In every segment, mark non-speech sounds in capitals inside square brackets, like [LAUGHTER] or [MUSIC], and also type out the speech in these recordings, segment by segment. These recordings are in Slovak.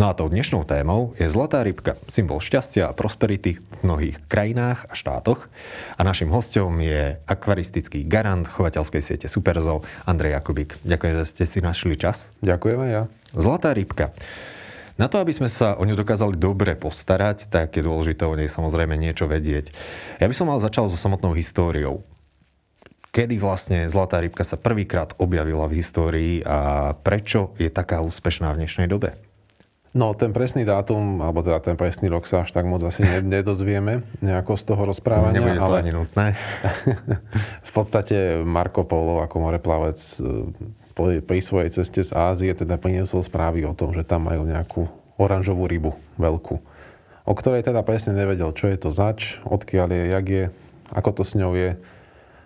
No a tou dnešnou témou je zlatá rybka, symbol šťastia a prosperity v mnohých krajinách a štátoch. A našim hostom je akvaristický garant chovateľskej siete Superzo, Andrej Jakubík. Ďakujem, že ste si našli čas. Ďakujeme ja. Zlatá rybka. Na to, aby sme sa o ňu dokázali dobre postarať, tak je dôležité o nej samozrejme niečo vedieť. Ja by som mal začal so samotnou históriou. Kedy vlastne Zlatá rybka sa prvýkrát objavila v histórii a prečo je taká úspešná v dnešnej dobe? No, ten presný dátum, alebo teda ten presný rok sa až tak moc asi nedozvieme nejako z toho rozprávania. Nebude to ale ani nutné. [LAUGHS] v podstate Marko Polo ako moreplavec e, pri svojej ceste z Ázie teda priniesol správy o tom, že tam majú nejakú oranžovú rybu, veľkú, o ktorej teda presne nevedel, čo je to zač, odkiaľ je, jak je, ako to s ňou je.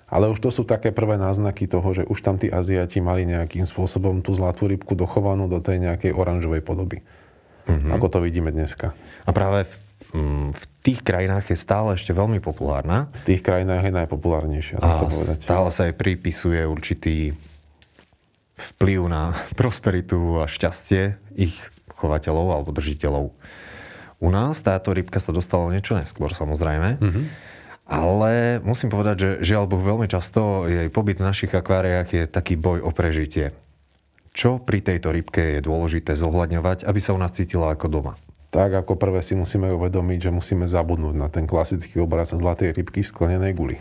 Ale už to sú také prvé náznaky toho, že už tam tí Aziati mali nejakým spôsobom tú zlatú rybku dochovanú do tej nejakej oranžovej podoby mm-hmm. ako to vidíme dneska. A práve v, mm, v tých krajinách je stále ešte veľmi populárna. V tých krajinách je najpopulárnejšia, a sa povedať. stále sa aj pripisuje určitý vplyv na [LAUGHS] prosperitu a šťastie ich chovateľov alebo držiteľov. U nás táto rybka sa dostala niečo neskôr, samozrejme. Mm-hmm. Ale musím povedať, že žiaľ Boh veľmi často jej pobyt v našich akváriách je taký boj o prežitie. Čo pri tejto rybke je dôležité zohľadňovať, aby sa u nás cítila ako doma? Tak ako prvé si musíme uvedomiť, že musíme zabudnúť na ten klasický obraz zlatej rybky v sklenenej guli.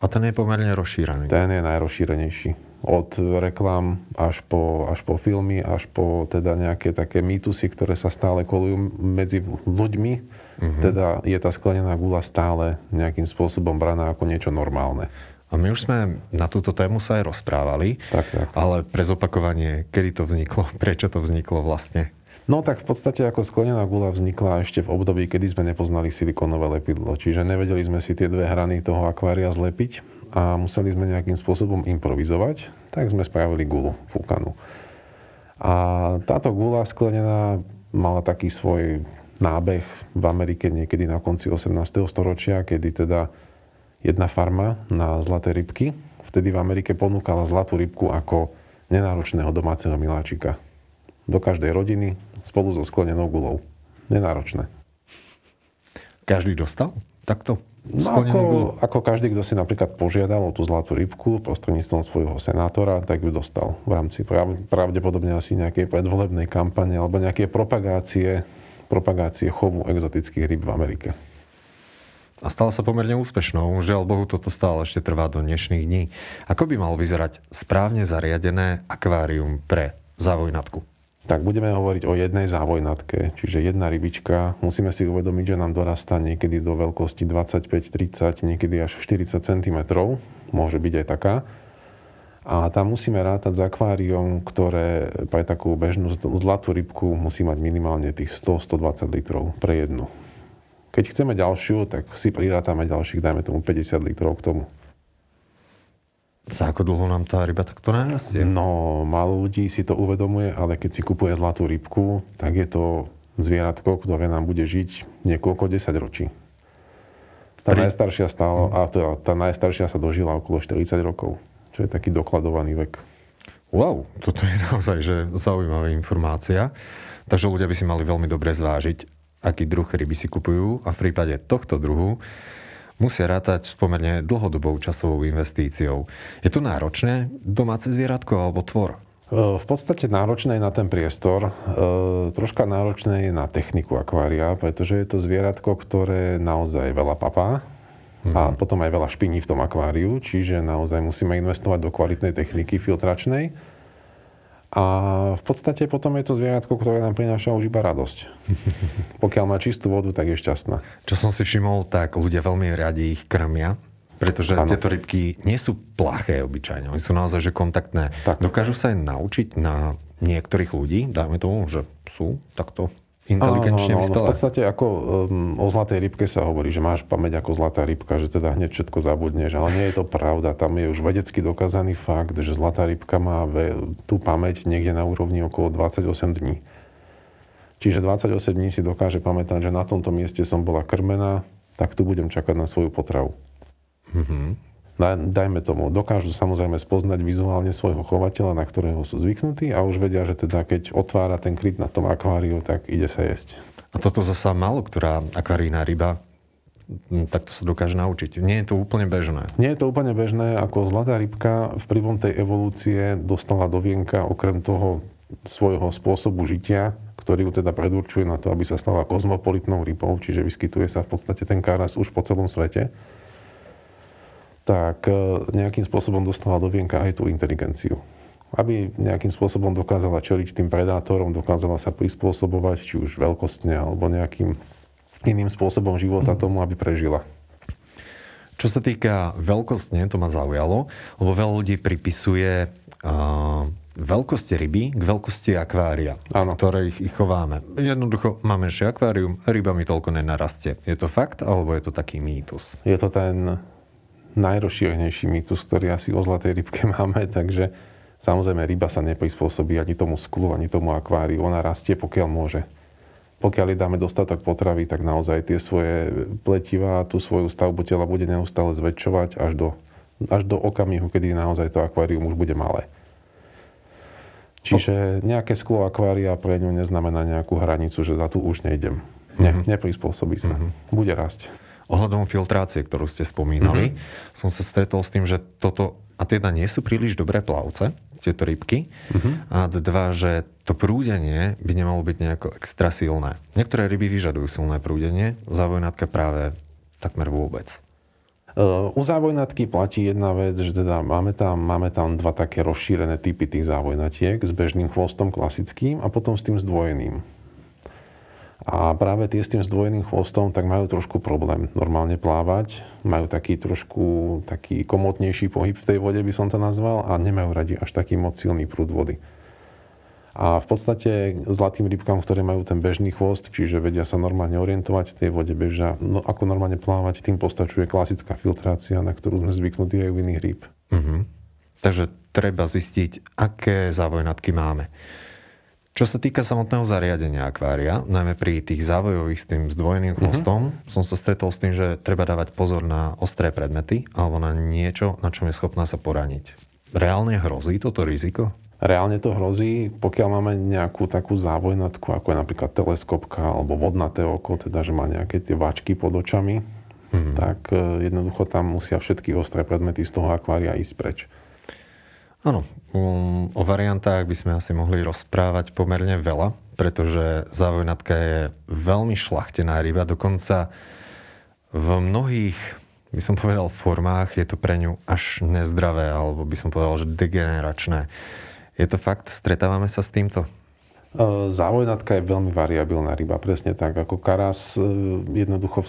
A ten je pomerne rozšírený. Ten je najrozšírenejší. Od reklám až po, až po filmy, až po teda nejaké také mýtusy, ktoré sa stále kolujú medzi ľuďmi. Uh-huh. Teda je tá sklenená gula stále nejakým spôsobom braná ako niečo normálne. A my už sme na túto tému sa aj rozprávali, tak, tak. ale pre zopakovanie, kedy to vzniklo, [LAUGHS] prečo to vzniklo vlastne? No tak v podstate ako sklenená gula vznikla ešte v období, kedy sme nepoznali silikonové lepidlo. Čiže nevedeli sme si tie dve hrany toho akvária zlepiť a museli sme nejakým spôsobom improvizovať, tak sme spravili gulu fúkanú. A táto gula sklenená mala taký svoj nábeh v Amerike niekedy na konci 18. storočia, kedy teda jedna farma na zlaté rybky. Vtedy v Amerike ponúkala zlatú rybku ako nenáročného domáceho miláčika. Do každej rodiny spolu so sklenenou gulou. Nenáročné. Každý dostal takto? No ako, ako každý, kto si napríklad požiadal o tú zlatú rybku prostredníctvom svojho senátora, tak ju dostal v rámci pravdepodobne asi nejakej predvolebnej kampane alebo nejaké propagácie, propagácie chovu exotických ryb v Amerike a stala sa pomerne úspešnou. Žiaľ Bohu, toto stále ešte trvá do dnešných dní. Ako by malo vyzerať správne zariadené akvárium pre závojnatku? Tak budeme hovoriť o jednej závojnatke, čiže jedna rybička. Musíme si uvedomiť, že nám dorastá niekedy do veľkosti 25-30, niekedy až 40 cm. Môže byť aj taká. A tam musíme rátať s akváriom, ktoré pre takú bežnú zlatú rybku musí mať minimálne tých 100-120 litrov pre jednu. Keď chceme ďalšiu, tak si prirátame ďalších, dajme tomu 50 litrov k tomu. Za ako dlho nám tá ryba takto narastie? No, málo ľudí si to uvedomuje, ale keď si kupuje zlatú rybku, tak je to zvieratko, ktoré nám bude žiť niekoľko desať ročí. Tá Pri... najstaršia stála, a teda, tá najstaršia sa dožila okolo 40 rokov, čo je taký dokladovaný vek. Wow, toto je naozaj že zaujímavá informácia. Takže ľudia by si mali veľmi dobre zvážiť, aký druh ryby si kupujú a v prípade tohto druhu musia rátať s pomerne dlhodobou časovou investíciou. Je to náročné domáce zvieratko alebo tvor? E, v podstate náročné je na ten priestor, e, troška náročné je na techniku akvária, pretože je to zvieratko, ktoré naozaj veľa papá mm-hmm. a potom aj veľa špiní v tom akváriu, čiže naozaj musíme investovať do kvalitnej techniky filtračnej a v podstate potom je to zvieratko, ktoré nám prináša už iba radosť. [LAUGHS] Pokiaľ má čistú vodu, tak je šťastná. Čo som si všimol, tak ľudia veľmi radi ich krmia, pretože ano. tieto rybky nie sú plaché obyčajne, oni sú naozaj že kontaktné. Tak. Dokážu sa aj naučiť na niektorých ľudí, dajme tomu, že sú takto inteligenčne áno, áno, vyspelé? V podstate ako um, o zlatej rybke sa hovorí, že máš pamäť ako zlatá rybka, že teda hneď všetko zabudneš, ale nie je to pravda. Tam je už vedecky dokázaný fakt, že zlatá rybka má ve, tú pamäť niekde na úrovni okolo 28 dní. Čiže 28 dní si dokáže pamätať, že na tomto mieste som bola krmená, tak tu budem čakať na svoju potravu. Mm-hmm dajme tomu, dokážu samozrejme spoznať vizuálne svojho chovateľa, na ktorého sú zvyknutí a už vedia, že teda keď otvára ten kryt na tom akváriu, tak ide sa jesť. A toto zasa málo, ktorá akvarína ryba takto sa dokáže naučiť. Nie je to úplne bežné. Nie je to úplne bežné, ako zlatá rybka vplyvom tej evolúcie dostala do vienka okrem toho svojho spôsobu žitia, ktorý ju teda predurčuje na to, aby sa stala kozmopolitnou rybou, čiže vyskytuje sa v podstate ten karas už po celom svete tak e, nejakým spôsobom dostala do vienka aj tú inteligenciu. Aby nejakým spôsobom dokázala čeliť tým predátorom, dokázala sa prispôsobovať, či už veľkostne, alebo nejakým iným spôsobom života tomu, aby prežila. Čo sa týka veľkostne, to ma zaujalo, lebo veľa ľudí pripisuje uh, veľkosti ryby k veľkosti akvária, ano. ktoré ich, ich chováme. Jednoducho, máme menšie akvárium, ryba mi toľko nenarastie. Je to fakt, alebo je to taký mýtus? Je to ten najrozšírenejší mýtus, ktorý asi o zlatej rybke [LAUGHS] máme, takže samozrejme ryba sa neprispôsobí ani tomu sklu, ani tomu akváriu. Ona rastie, pokiaľ môže. Pokiaľ jej dáme dostatok potravy, tak naozaj tie svoje pletiva, tú svoju stavbu tela bude neustále zväčšovať až do, až do okamihu, kedy naozaj to akvárium už bude malé. Čiže nejaké sklo akvária pre ňu neznamená nejakú hranicu, že za tu už nejdem. Ne, mm-hmm. neprispôsobí sa. Mm-hmm. Bude rásť. Ohľadom filtrácie, ktorú ste spomínali, mm-hmm. som sa stretol s tým, že toto, a teda nie sú príliš dobré plavce, tieto rybky, mm-hmm. a dva, že to prúdenie by nemalo byť nejako extra silné. Niektoré ryby vyžadujú silné prúdenie, závojnatka práve takmer vôbec. U závojnatky platí jedna vec, že teda máme tam, máme tam dva také rozšírené typy tých závojnatiek s bežným chvostom klasickým a potom s tým zdvojeným. A práve tie s tým zdvojeným chvostom tak majú trošku problém normálne plávať. Majú taký trošku taký komotnejší pohyb v tej vode, by som to nazval, a nemajú radi až taký moc silný prúd vody. A v podstate zlatým rybkám, ktoré majú ten bežný chvost, čiže vedia sa normálne orientovať v tej vode, bežia, no ako normálne plávať, tým postačuje klasická filtrácia, na ktorú sme zvyknutí aj u iných rýb. Uh-huh. Takže treba zistiť, aké závojnatky máme. Čo sa týka samotného zariadenia akvária, najmä pri tých závojových s tým zdvojeným mhm. chvostom, mm-hmm. som sa stretol s tým, že treba dávať pozor na ostré predmety alebo na niečo, na čom je schopná sa poraniť. Reálne hrozí toto riziko? Reálne to hrozí, pokiaľ máme nejakú takú závojnatku, ako je napríklad teleskopka alebo vodnaté oko, teda že má nejaké tie váčky pod očami, mm-hmm. tak e, jednoducho tam musia všetky ostré predmety z toho akvária ísť preč. Áno, um, o variantách by sme asi mohli rozprávať pomerne veľa, pretože závojnatka je veľmi šlachtená ryba, dokonca v mnohých, by som povedal, formách je to pre ňu až nezdravé, alebo by som povedal, že degeneračné. Je to fakt? Stretávame sa s týmto? E, závojnatka je veľmi variabilná ryba, presne tak. Ako karas, e, jednoducho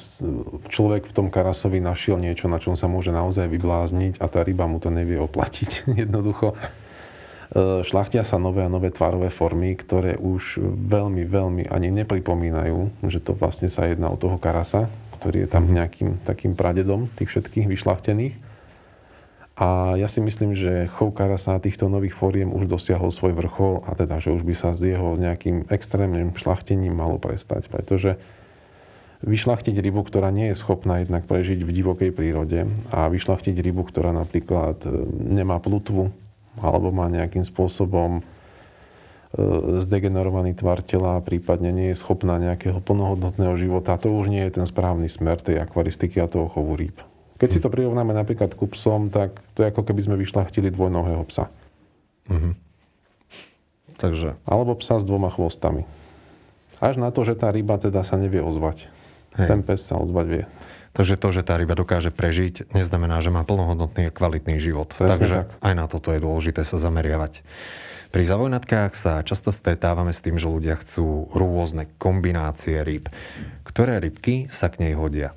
človek v tom karasovi našiel niečo, na čom sa môže naozaj vyblázniť a tá ryba mu to nevie oplatiť. [LAUGHS] jednoducho e, šlachtia sa nové a nové tvarové formy, ktoré už veľmi, veľmi ani nepripomínajú, že to vlastne sa jedná o toho karasa, ktorý je tam nejakým takým pradedom tých všetkých vyšlachtených. A ja si myslím, že chov karasa týchto nových fóriem už dosiahol svoj vrchol a teda, že už by sa s jeho nejakým extrémnym šlachtením malo prestať, pretože vyšlachtiť rybu, ktorá nie je schopná jednak prežiť v divokej prírode a vyšlachtiť rybu, ktorá napríklad e, nemá plutvu alebo má nejakým spôsobom e, zdegenerovaný tvar tela prípadne nie je schopná nejakého plnohodnotného života, to už nie je ten správny smer tej akvaristiky a toho chovu rýb. Keď si to prirovnáme napríklad ku psom, tak to je ako keby sme vyšlachtili dvojnohého psa. Mm-hmm. Takže... Alebo psa s dvoma chvostami. Až na to, že tá ryba teda sa nevie ozvať. Hej. Ten pes sa ozvať vie. Takže to, že tá ryba dokáže prežiť, neznamená, že má plnohodnotný a kvalitný život. Presne Takže tak. aj na toto je dôležité sa zameriavať. Pri zavojnatkách sa často stretávame s tým, že ľudia chcú rôzne kombinácie rýb. Ktoré rybky sa k nej hodia?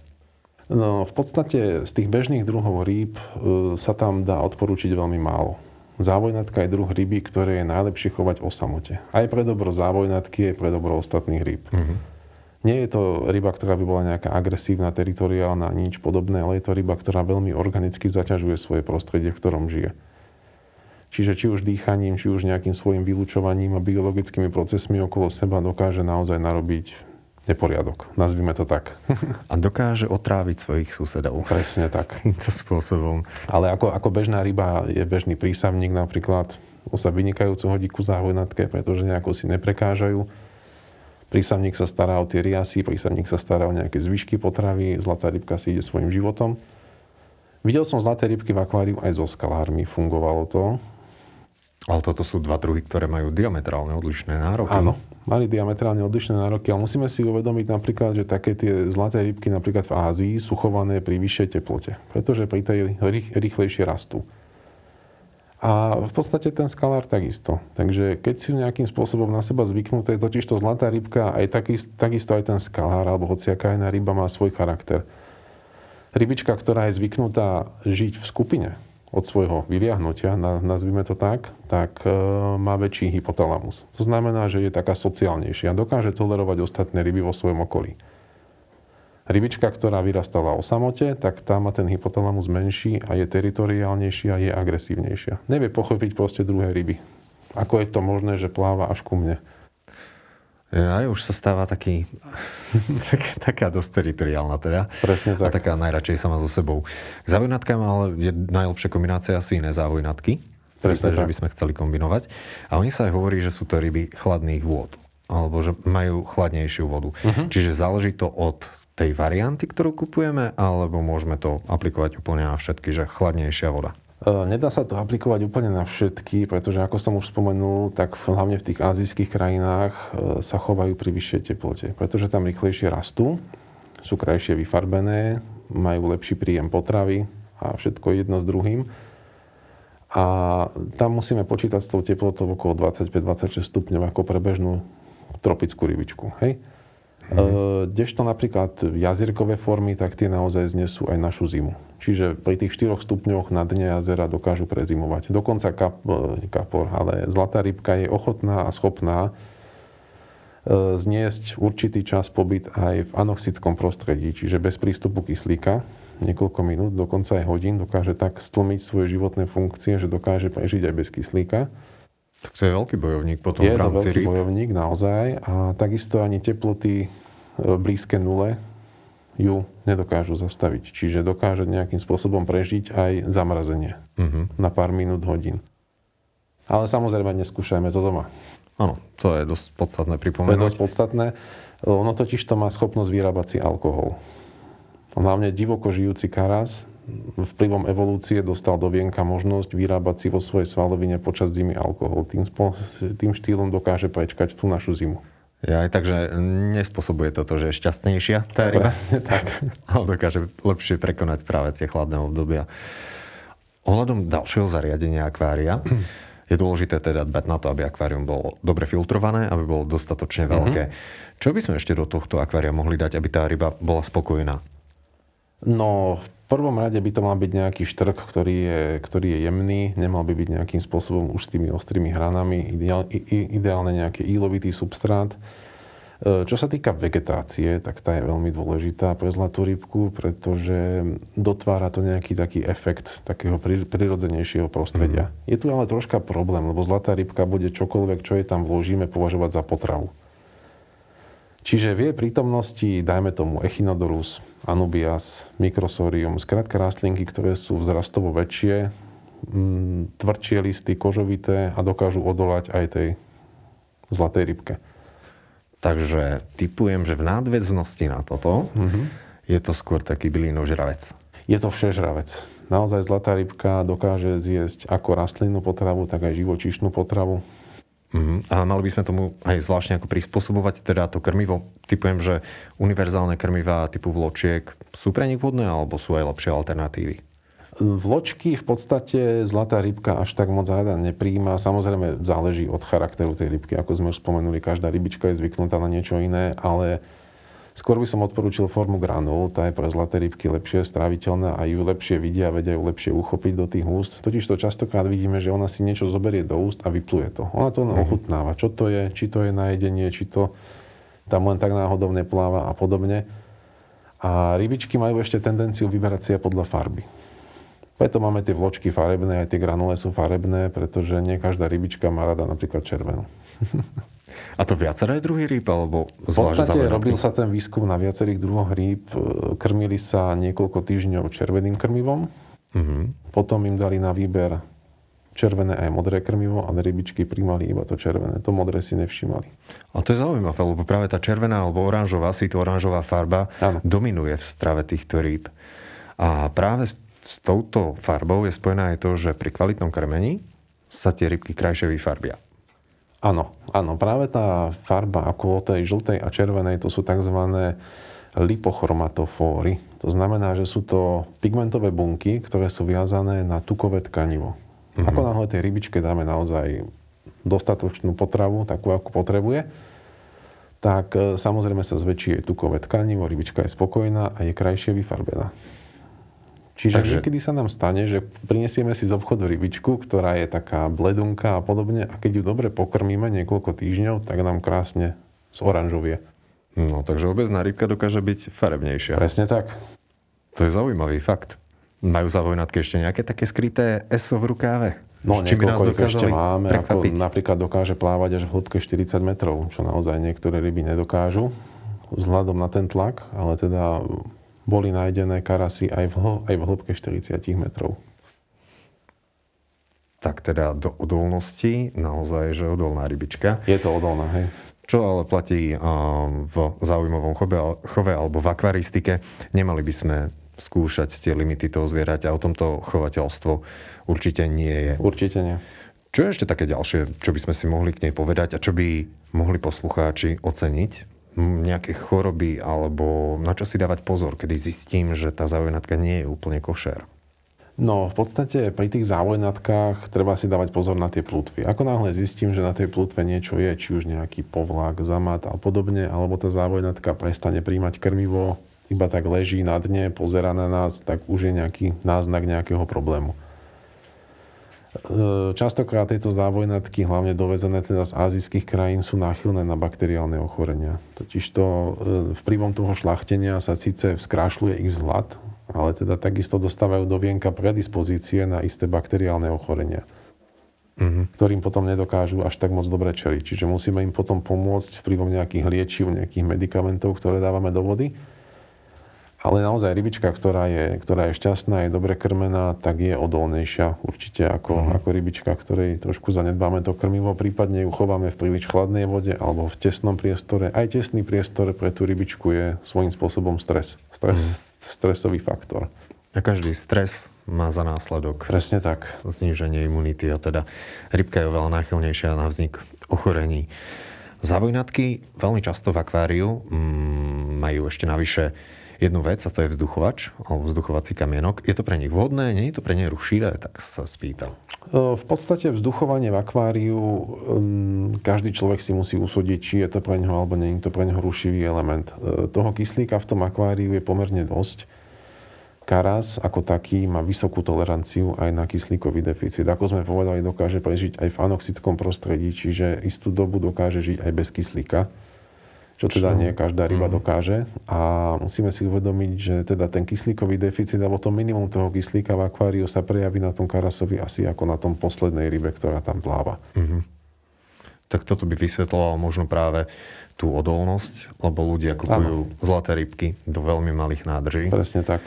No, v podstate z tých bežných druhov rýb e, sa tam dá odporúčiť veľmi málo. Závojnatka je druh ryby, ktoré je najlepšie chovať o samote. Aj pre dobro závojnatky, aj pre dobro ostatných rýb. Mm-hmm. Nie je to ryba, ktorá by bola nejaká agresívna, teritoriálna, nič podobné, ale je to ryba, ktorá veľmi organicky zaťažuje svoje prostredie, v ktorom žije. Čiže či už dýchaním, či už nejakým svojim vylúčovaním a biologickými procesmi okolo seba dokáže naozaj narobiť neporiadok. Nazvime to tak. [LAUGHS] A dokáže otráviť svojich susedov. Presne tak. [LAUGHS] Týmto spôsobom. Ale ako, ako bežná ryba je bežný prísavník napríklad, sa vynikajúco hodí ku záhojnatke, pretože nejako si neprekážajú. Prísavník sa stará o tie riasy, prísavník sa stará o nejaké zvyšky potravy, zlatá rybka si ide svojim životom. Videl som zlaté rybky v akváriu aj so skalármi, fungovalo to. Ale toto sú dva druhy, ktoré majú diametrálne odlišné nároky. Áno, mali diametrálne odlišné nároky, ale musíme si uvedomiť napríklad, že také tie zlaté rybky napríklad v Ázii sú chované pri vyššej teplote, pretože pri tej rýchlejšie rastú. A v podstate ten skalár takisto. Takže keď si nejakým spôsobom na seba zvyknuté, totiž to zlatá rybka, aj takisto, takisto aj ten skalár, alebo hociaká iná ryba má svoj charakter. Rybička, ktorá je zvyknutá žiť v skupine, od svojho vyliahnutia, nazvime to tak, tak e, má väčší hypotalamus. To znamená, že je taká sociálnejšia a dokáže tolerovať ostatné ryby vo svojom okolí. Rybička, ktorá vyrastala o samote, tak tá má ten hypotalamus menší a je teritoriálnejšia a je agresívnejšia. Nevie pochopiť proste druhé ryby. Ako je to možné, že pláva až ku mne? Aj už sa stáva taký, [LAUGHS] tak, taká dosť teritoriálna teda. Presne tak. A taká najradšej sama so sebou. K závojnatkám ale je najlepšia kombinácia asi iné závojnatky. Presne tak. že by sme chceli kombinovať. A oni sa aj hovorí, že sú to ryby chladných vôd. Alebo že majú chladnejšiu vodu. Uh-huh. Čiže záleží to od tej varianty, ktorú kupujeme, alebo môžeme to aplikovať úplne na všetky, že chladnejšia voda. E, nedá sa to aplikovať úplne na všetky, pretože ako som už spomenul, tak hlavne v tých azijských krajinách e, sa chovajú pri vyššej teplote, pretože tam rýchlejšie rastú, sú krajšie vyfarbené, majú lepší príjem potravy a všetko jedno s druhým. A tam musíme počítať s tou teplotou okolo 25-26 stupňov ako pre bežnú tropickú rybičku. Hej? Mm. Kdežto napríklad jazierkové formy, tak tie naozaj znesú aj našu zimu. Čiže pri tých 4 stupňoch na dne jazera dokážu prezimovať. Dokonca kap, e, kapor, ale zlatá rybka je ochotná a schopná e, zniesť určitý čas pobyt aj v anoxickom prostredí, čiže bez prístupu kyslíka, niekoľko minút, dokonca aj hodín, dokáže tak stlmiť svoje životné funkcie, že dokáže prežiť aj bez kyslíka. Tak to je veľký bojovník potom je v rámci to veľký bojovník, naozaj. A takisto ani teploty e, blízke nule ju nedokážu zastaviť. Čiže dokáže nejakým spôsobom prežiť aj zamrazenie uh-huh. na pár minút, hodín. Ale samozrejme, neskúšajme to doma. Áno, to je dosť podstatné pripomenúť. To je dosť podstatné. Ono totiž to má schopnosť vyrábať si alkohol. Hlavne divoko žijúci karas vplyvom evolúcie dostal do vienka možnosť vyrábať si vo svojej svalovine počas zimy alkohol. Tým, spo, tým štýlom dokáže prečkať tú našu zimu. Ja aj tak, že nespôsobuje toto, že je šťastnejšia tá ryba. [LAUGHS] tak. Ale dokáže lepšie prekonať práve tie chladné obdobia. Ohľadom ďalšieho zariadenia akvária [CLEARS THROAT] je dôležité teda dbať na to, aby akvárium bolo dobre filtrované, aby bolo dostatočne veľké. Mm-hmm. Čo by sme ešte do tohto akvária mohli dať, aby tá ryba bola spokojná? No, prvom rade by to mal byť nejaký štrk, ktorý je, ktorý je jemný, nemal by byť nejakým spôsobom už s tými ostrými hranami, ideál, ideálne nejaký ílovitý substrát. E, čo sa týka vegetácie, tak tá je veľmi dôležitá pre zlatú rybku, pretože dotvára to nejaký taký efekt takého prirodzenejšieho prostredia. Mm. Je tu ale troška problém, lebo zlatá rybka bude čokoľvek, čo je tam vložíme, považovať za potravu. Čiže v jej prítomnosti, dajme tomu Echinodorus, Anubias, Microsorium, skrátka rastlinky, ktoré sú vzrastovo väčšie, mm, tvrdšie listy, kožovité a dokážu odolať aj tej zlatej rybke. Takže typujem, že v nadväznosti na toto mm-hmm. je to skôr taký bylinožravec. Je to všežravec. Naozaj zlatá rybka dokáže zjesť ako rastlinnú potravu, tak aj živočíšnu potravu. Uh-huh. A mali by sme tomu aj zvláštne ako prispôsobovať teda to krmivo. Typujem, že univerzálne krmivá typu vločiek sú pre nich vhodné alebo sú aj lepšie alternatívy? Vločky v podstate zlatá rybka až tak moc rada nepríjima. Samozrejme záleží od charakteru tej rybky. Ako sme už spomenuli, každá rybička je zvyknutá na niečo iné, ale Skôr by som odporúčil formu granul, tá je pre zlaté rybky lepšie stráviteľná a ju lepšie vidia, vedia ju lepšie uchopiť do tých úst. Totiž to častokrát vidíme, že ona si niečo zoberie do úst a vypluje to. Ona to len mm-hmm. ochutnáva. Čo to je, či to je na jedenie, či to tam len tak náhodou nepláva a podobne. A rybičky majú ešte tendenciu vyberať si podľa farby. Preto máme tie vločky farebné, aj tie granule sú farebné, pretože nie každá rybička má rada napríklad červenú. [LAUGHS] A to viaceré druhy rýb? Alebo v podstate robil sa ten výskum na viacerých druhoch rýb. Krmili sa niekoľko týždňov červeným krmivom. Uh-huh. Potom im dali na výber červené aj modré krmivo a rybičky primali iba to červené. To modré si nevšimali. A to je zaujímavé, lebo práve tá červená alebo oranžová, si to oranžová farba ano. dominuje v strave týchto rýb. A práve s touto farbou je spojená aj to, že pri kvalitnom krmení sa tie rybky krajšie vyfarbia. Áno, áno, práve tá farba ako tej žltej a červenej, to sú tzv. lipochromatofory. To znamená, že sú to pigmentové bunky, ktoré sú viazané na tukové tkanivo. Mm-hmm. Ako náhle tej rybičke dáme naozaj dostatočnú potravu, takú, ako potrebuje, tak e, samozrejme sa zväčší jej tukové tkanivo, rybička je spokojná a je krajšie vyfarbená. Čiže Takže... niekedy sa nám stane, že prinesieme si z obchodu rybičku, ktorá je taká bledunka a podobne a keď ju dobre pokrmíme niekoľko týždňov, tak nám krásne zoranžovie. No, takže obezná rybka dokáže byť farebnejšia. Presne tak. To je zaujímavý fakt. Majú za vojnatky ešte nejaké také skryté ESO v rukáve? No, Či by nás ešte máme, ako napríklad dokáže plávať až v hĺbke 40 metrov, čo naozaj niektoré ryby nedokážu vzhľadom na ten tlak, ale teda boli nájdené karasy aj v, aj v hĺbke 40 metrov. Tak teda do odolnosti naozaj, že odolná rybička. Je to odolná, hej. Čo ale platí v zaujímavom chove, chove alebo v akvaristike, nemali by sme skúšať tie limity toho zvieraťa. O tomto chovateľstvo určite nie je. Určite nie. Čo je ešte také ďalšie, čo by sme si mohli k nej povedať a čo by mohli poslucháči oceniť nejaké choroby alebo na čo si dávať pozor, kedy zistím, že tá závojnatka nie je úplne košer? No, v podstate pri tých závojnatkách treba si dávať pozor na tie plutvy. Ako náhle zistím, že na tej plutve niečo je, či už nejaký povlak, zamat a podobne, alebo tá závojnatka prestane príjmať krmivo, iba tak leží na dne, pozera na nás, tak už je nejaký náznak nejakého problému. E, častokrát tieto závojnatky, hlavne dovezené teda z azijských krajín, sú náchylné na bakteriálne ochorenia. Totižto e, vplyvom toho šlachtenia sa síce skrášľuje ich vzhľad, ale teda takisto dostávajú do vienka predispozície na isté bakteriálne ochorenia, mm-hmm. ktorým potom nedokážu až tak moc dobre čeliť. Čiže musíme im potom pomôcť vplyvom nejakých liečiv, nejakých medikamentov, ktoré dávame do vody ale naozaj rybička, ktorá je, ktorá je šťastná, je dobre krmená, tak je odolnejšia určite ako, mm. ako rybička, ktorej trošku zanedbáme to krmivo, prípadne ju chováme v príliš chladnej vode alebo v tesnom priestore. Aj tesný priestor pre tú rybičku je svojím spôsobom stres. Stres mm. Stresový faktor. A každý stres má za následok Presne tak. zníženie imunity a teda rybka je oveľa náchylnejšia na vznik ochorení. Zavojnatky veľmi často v akváriu mm, majú ešte navyše jednu vec, a to je vzduchovač, alebo vzduchovací kamienok. Je to pre nich vhodné? Nie je to pre ne rušivé? Tak sa spýtal. V podstate vzduchovanie v akváriu, každý človek si musí usúdiť, či je to pre neho alebo nie je to pre neho rušivý element. Toho kyslíka v tom akváriu je pomerne dosť. Karas ako taký má vysokú toleranciu aj na kyslíkový deficit. Ako sme povedali, dokáže prežiť aj v anoxickom prostredí, čiže istú dobu dokáže žiť aj bez kyslíka čo teda nie každá ryba mm. dokáže. A musíme si uvedomiť, že teda ten kyslíkový deficit alebo to minimum toho kyslíka v akváriu sa prejaví na tom karasovi asi ako na tom poslednej rybe, ktorá tam pláva. Mm-hmm. Tak toto by vysvetlovalo možno práve tú odolnosť, lebo ľudia kupujú ano. zlaté rybky do veľmi malých nádrží. Presne tak.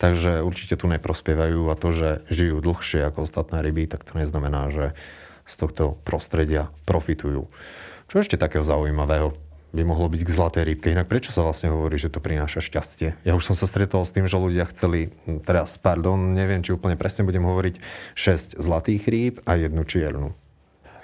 Takže určite tu neprospievajú a to, že žijú dlhšie ako ostatné ryby, tak to neznamená, že z tohto prostredia profitujú. Čo ešte takého zaujímavého by mohlo byť k zlatej rybke. Inak prečo sa vlastne hovorí, že to prináša šťastie? Ja už som sa stretol s tým, že ľudia chceli, hm, teraz, pardon, neviem, či úplne presne budem hovoriť, 6 zlatých rýb a jednu čiernu.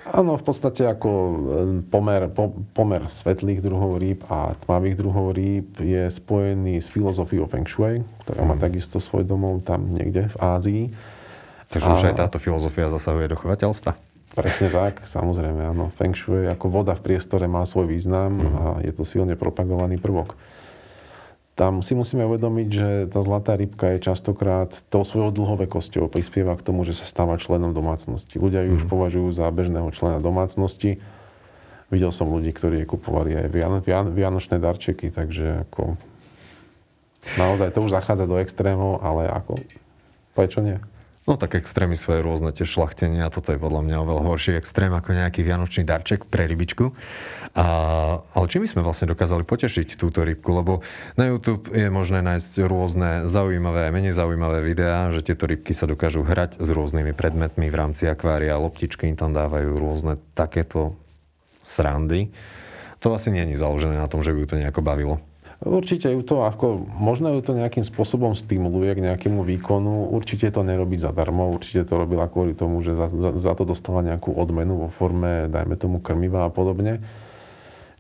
Áno, v podstate ako hm, pomer, po, pomer svetlých druhov rýb a tmavých druhov rýb je spojený s filozofiou Feng Shui, ktorá má mhm. takisto svoj domov tam niekde v Ázii. Takže a... už aj táto filozofia zasahuje do chovateľstva? Presne tak, samozrejme, áno. Feng Shui ako voda v priestore má svoj význam a je to silne propagovaný prvok. tam si musíme uvedomiť, že tá zlatá rybka je častokrát tou svojou dlhovekosťou prispieva k tomu, že sa stáva členom domácnosti. Ľudia ju už mhm. považujú za bežného člena domácnosti. Videl som ľudí, ktorí kupovali aj vian, vian, vianočné darčeky, takže ako naozaj to už zachádza do extrémov, ale ako prečo nie? No tak extrémy aj rôzne tie šlachtenia toto je podľa mňa oveľa horší extrém ako nejaký vianočný darček pre rybičku. A, ale čím by sme vlastne dokázali potešiť túto rybku? Lebo na YouTube je možné nájsť rôzne zaujímavé a menej zaujímavé videá, že tieto rybky sa dokážu hrať s rôznymi predmetmi v rámci akvária, loptičky im tam dávajú rôzne takéto srandy. To asi nie je založené na tom, že by ju to nejako bavilo. Určite ju to ako, možno ju to nejakým spôsobom stimuluje k nejakému výkonu, určite to nerobí zadarmo, určite to robila kvôli tomu, že za, za, za to dostala nejakú odmenu vo forme, dajme tomu, krmiva a podobne.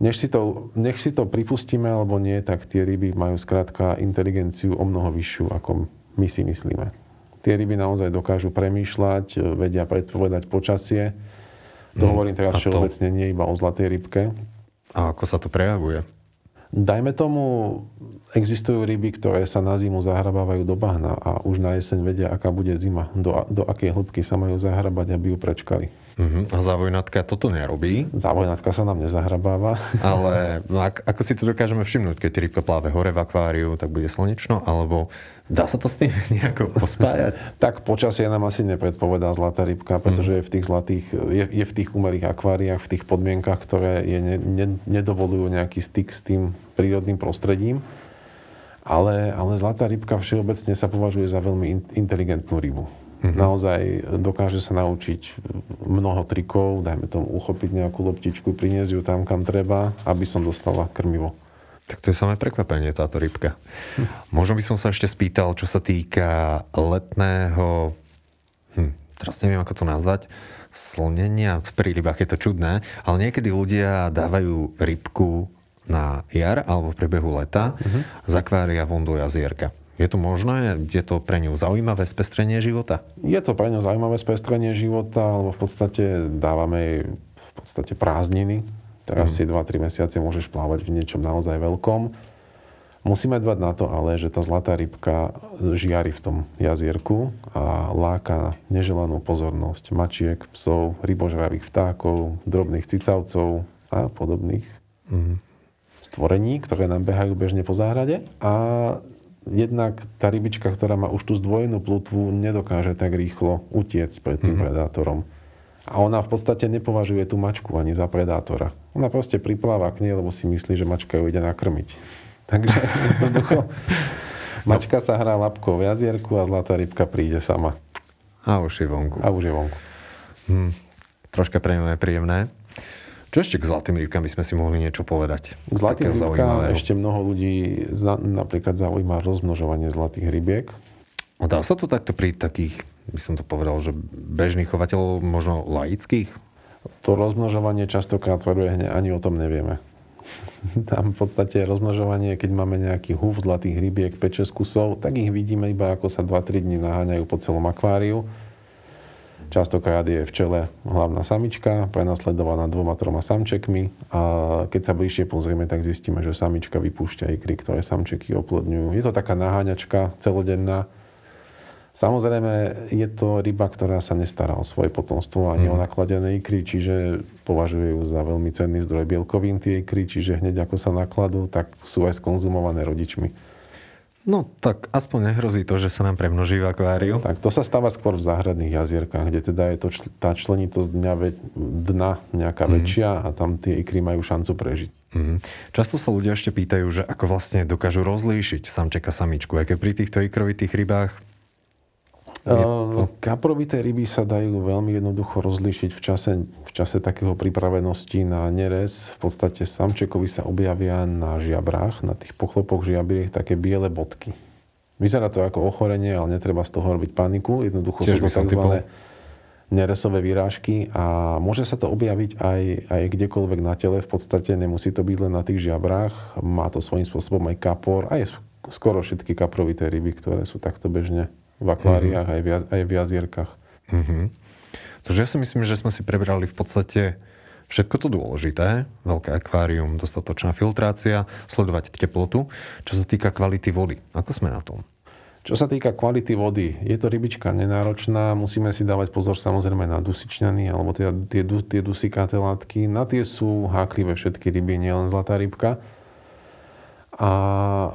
Nech si, to, nech si to pripustíme alebo nie, tak tie ryby majú skrátka inteligenciu o mnoho vyššiu, ako my si myslíme. Tie ryby naozaj dokážu premýšľať, vedia predpovedať počasie. To mm, hovorím teraz všeobecne, nie iba o zlatej rybke. A ako sa to prejavuje? Dajme tomu, existujú ryby, ktoré sa na zimu zahrabávajú do bahna a už na jeseň vedia, aká bude zima, do, do akej hĺbky sa majú zahrabať, aby ju prečkali. Uh-huh. A závojnatka toto nerobí? Závojnatka sa nám nezahrabáva. [LAUGHS] Ale no, ak, ako si to dokážeme všimnúť, keď rybka pláve hore v akváriu, tak bude slnečno, alebo dá sa to s tým [LAUGHS] nejako pospájať? tak počasie nám asi nepredpovedá zlatá rybka, pretože je v tých zlatých, je, je v tých umelých akváriách, v tých podmienkach, ktoré je, ne, ne, nedovolujú nejaký styk s tým prírodným prostredím. Ale, ale zlatá rybka všeobecne sa považuje za veľmi inteligentnú rybu. Mm-hmm. Naozaj dokáže sa naučiť mnoho trikov, dajme tomu uchopiť nejakú loptičku, priniesť ju tam, kam treba, aby som dostala krmivo. Tak to je samé prekvapenie, táto rybka. Hm. [LAUGHS] Možno by som sa ešte spýtal, čo sa týka letného, hm, teraz neviem, ako to nazvať, slnenia pri rybách je to čudné, ale niekedy ľudia dávajú rybku na jar alebo v priebehu leta uh-huh. z akvária von do jazierka. Je to možné? Je to pre ňu zaujímavé spestrenie života? Je to pre ňu zaujímavé spestrenie života, lebo v podstate dávame jej v podstate prázdniny. Teraz mm. si 2-3 mesiace môžeš plávať v niečom naozaj veľkom. Musíme dbať na to ale, že tá zlatá rybka žiari v tom jazierku a láka neželanú pozornosť mačiek, psov, rybožravých vtákov, drobných cicavcov a podobných mm. stvorení, ktoré nám behajú bežne po záhrade. A jednak tá rybička, ktorá má už tú zdvojenú plutvu, nedokáže tak rýchlo utiec pred tým mm-hmm. predátorom. A ona v podstate nepovažuje tú mačku ani za predátora. Ona proste pripláva k nej, lebo si myslí, že mačka ju ide nakrmiť. [LAUGHS] Takže jednoducho mačka sa hrá lapkou v jazierku a zlatá rybka príde sama. A už je vonku. A už je vonku. Hm. Troška pre nepríjemné. Čo ešte k zlatým rybkám by sme si mohli niečo povedať? K zlatým rybkám ešte mnoho ľudí za, napríklad zaujíma rozmnožovanie zlatých rybiek. A dá sa to takto pri takých, by som to povedal, že bežných chovateľov, možno laických? To rozmnožovanie častokrát hneď ani o tom nevieme. [LAUGHS] Tam v podstate rozmnožovanie, keď máme nejaký húf zlatých rybiek, 5-6 kusov, tak ich vidíme iba ako sa 2-3 dní naháňajú po celom akváriu Častokrát je v čele hlavná samička, prenasledovaná dvoma, troma samčekmi a keď sa bližšie pozrieme, tak zistíme, že samička vypúšťa ikry, ktoré samčeky oplodňujú. Je to taká naháňačka celodenná. Samozrejme, je to ryba, ktorá sa nestará o svoje potomstvo ani mm. o nakladené ikry, čiže považuje ju za veľmi cenný zdroj bielkovín tie ikry, čiže hneď ako sa nakladú, tak sú aj skonzumované rodičmi. No tak aspoň nehrozí to, že sa nám premnoží v akváriu. Tak to sa stáva skôr v záhradných jazierkách, kde teda je to, tá členitosť dňa, dna nejaká mm. väčšia a tam tie ikry majú šancu prežiť. Mm. Často sa ľudia ešte pýtajú, že ako vlastne dokážu rozlíšiť samčeka samičku. Aj keď pri týchto ikrovitých rybách to... Kaprovité ryby sa dajú veľmi jednoducho rozlíšiť v čase, v čase takého pripravenosti na nerez. V podstate samčekovi sa objavia na žiabrách, na tých pochlopoch žiabriek také biele bodky. Vyzerá to ako ochorenie, ale netreba z toho robiť paniku. Jednoducho Tiež sú to tzv. neresové vyrážky a môže sa to objaviť aj, aj kdekoľvek na tele. V podstate nemusí to byť len na tých žiabrách. Má to svojím spôsobom aj kapor. Aj skoro všetky kaprovité ryby, ktoré sú takto bežne v akváriách, mm-hmm. aj, v, aj v jazierkách. Mm-hmm. Takže ja si myslím, že sme si prebrali v podstate Všetko to dôležité, veľké akvárium, dostatočná filtrácia, sledovať teplotu. Čo sa týka kvality vody, ako sme na tom? Čo sa týka kvality vody, je to rybička nenáročná, musíme si dávať pozor samozrejme na dusičňany, alebo teda tie, tie dusikáté látky. Na tie sú háklivé všetky ryby, nielen zlatá rybka. A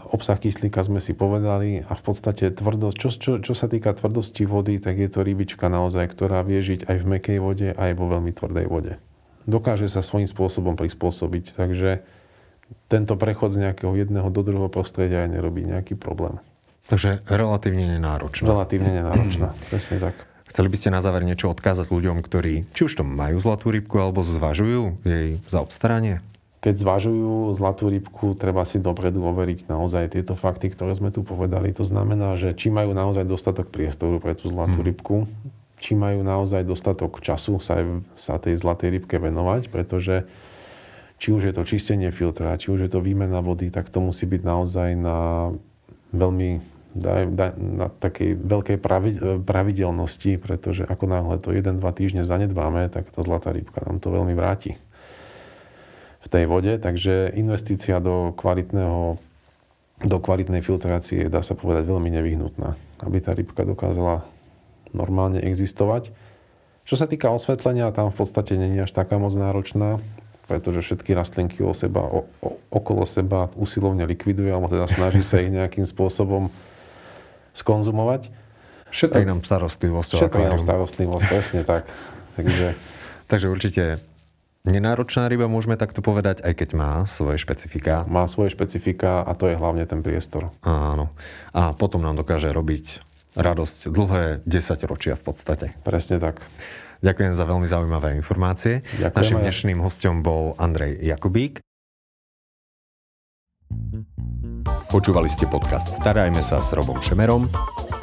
obsah kyslíka sme si povedali a v podstate tvrdosť, čo, čo, čo sa týka tvrdosti vody, tak je to rybička naozaj, ktorá vie žiť aj v mekej vode, aj vo veľmi tvrdej vode. Dokáže sa svojím spôsobom prispôsobiť, takže tento prechod z nejakého jedného do druhého prostredia aj nerobí nejaký problém. Takže relatívne nenáročná. Relatívne [CLEARS THROAT] nenáročná, presne tak. Chceli by ste na záver niečo odkázať ľuďom, ktorí či už to majú zlatú rybku, alebo zvažujú jej za obstaranie? Keď zvažujú zlatú rybku, treba si dopredu overiť naozaj tieto fakty, ktoré sme tu povedali. To znamená, že či majú naozaj dostatok priestoru pre tú zlatú hmm. rybku, či majú naozaj dostatok času sa, sa tej zlatej rybke venovať, pretože či už je to čistenie filtra, či už je to výmena vody, tak to musí byť naozaj na veľmi na takej veľkej pravidelnosti, pretože ako náhle to 1-2 týždne zanedbáme, tak tá zlatá rybka nám to veľmi vráti v tej vode. Takže investícia do kvalitného do kvalitnej filtrácie dá sa povedať veľmi nevyhnutná, aby tá rybka dokázala normálne existovať. Čo sa týka osvetlenia, tam v podstate není až taká moc náročná, pretože všetky rastlinky o seba, o, o, okolo seba usilovne likviduje, alebo teda snaží sa ich nejakým spôsobom skonzumovať. Šetrí nám starostlivosť. Šetrí nám starostlivosť, presne tak. Takže... [LAUGHS] Takže určite nenáročná ryba, môžeme takto povedať, aj keď má svoje špecifika. Má svoje špecifika a to je hlavne ten priestor. Áno. A potom nám dokáže robiť radosť dlhé 10 ročia v podstate. Presne tak. Ďakujem za veľmi zaujímavé informácie. Ďakujem Našim dnešným hostom bol Andrej Jakubík. Počúvali ste podcast Starajme sa s Robom Šemerom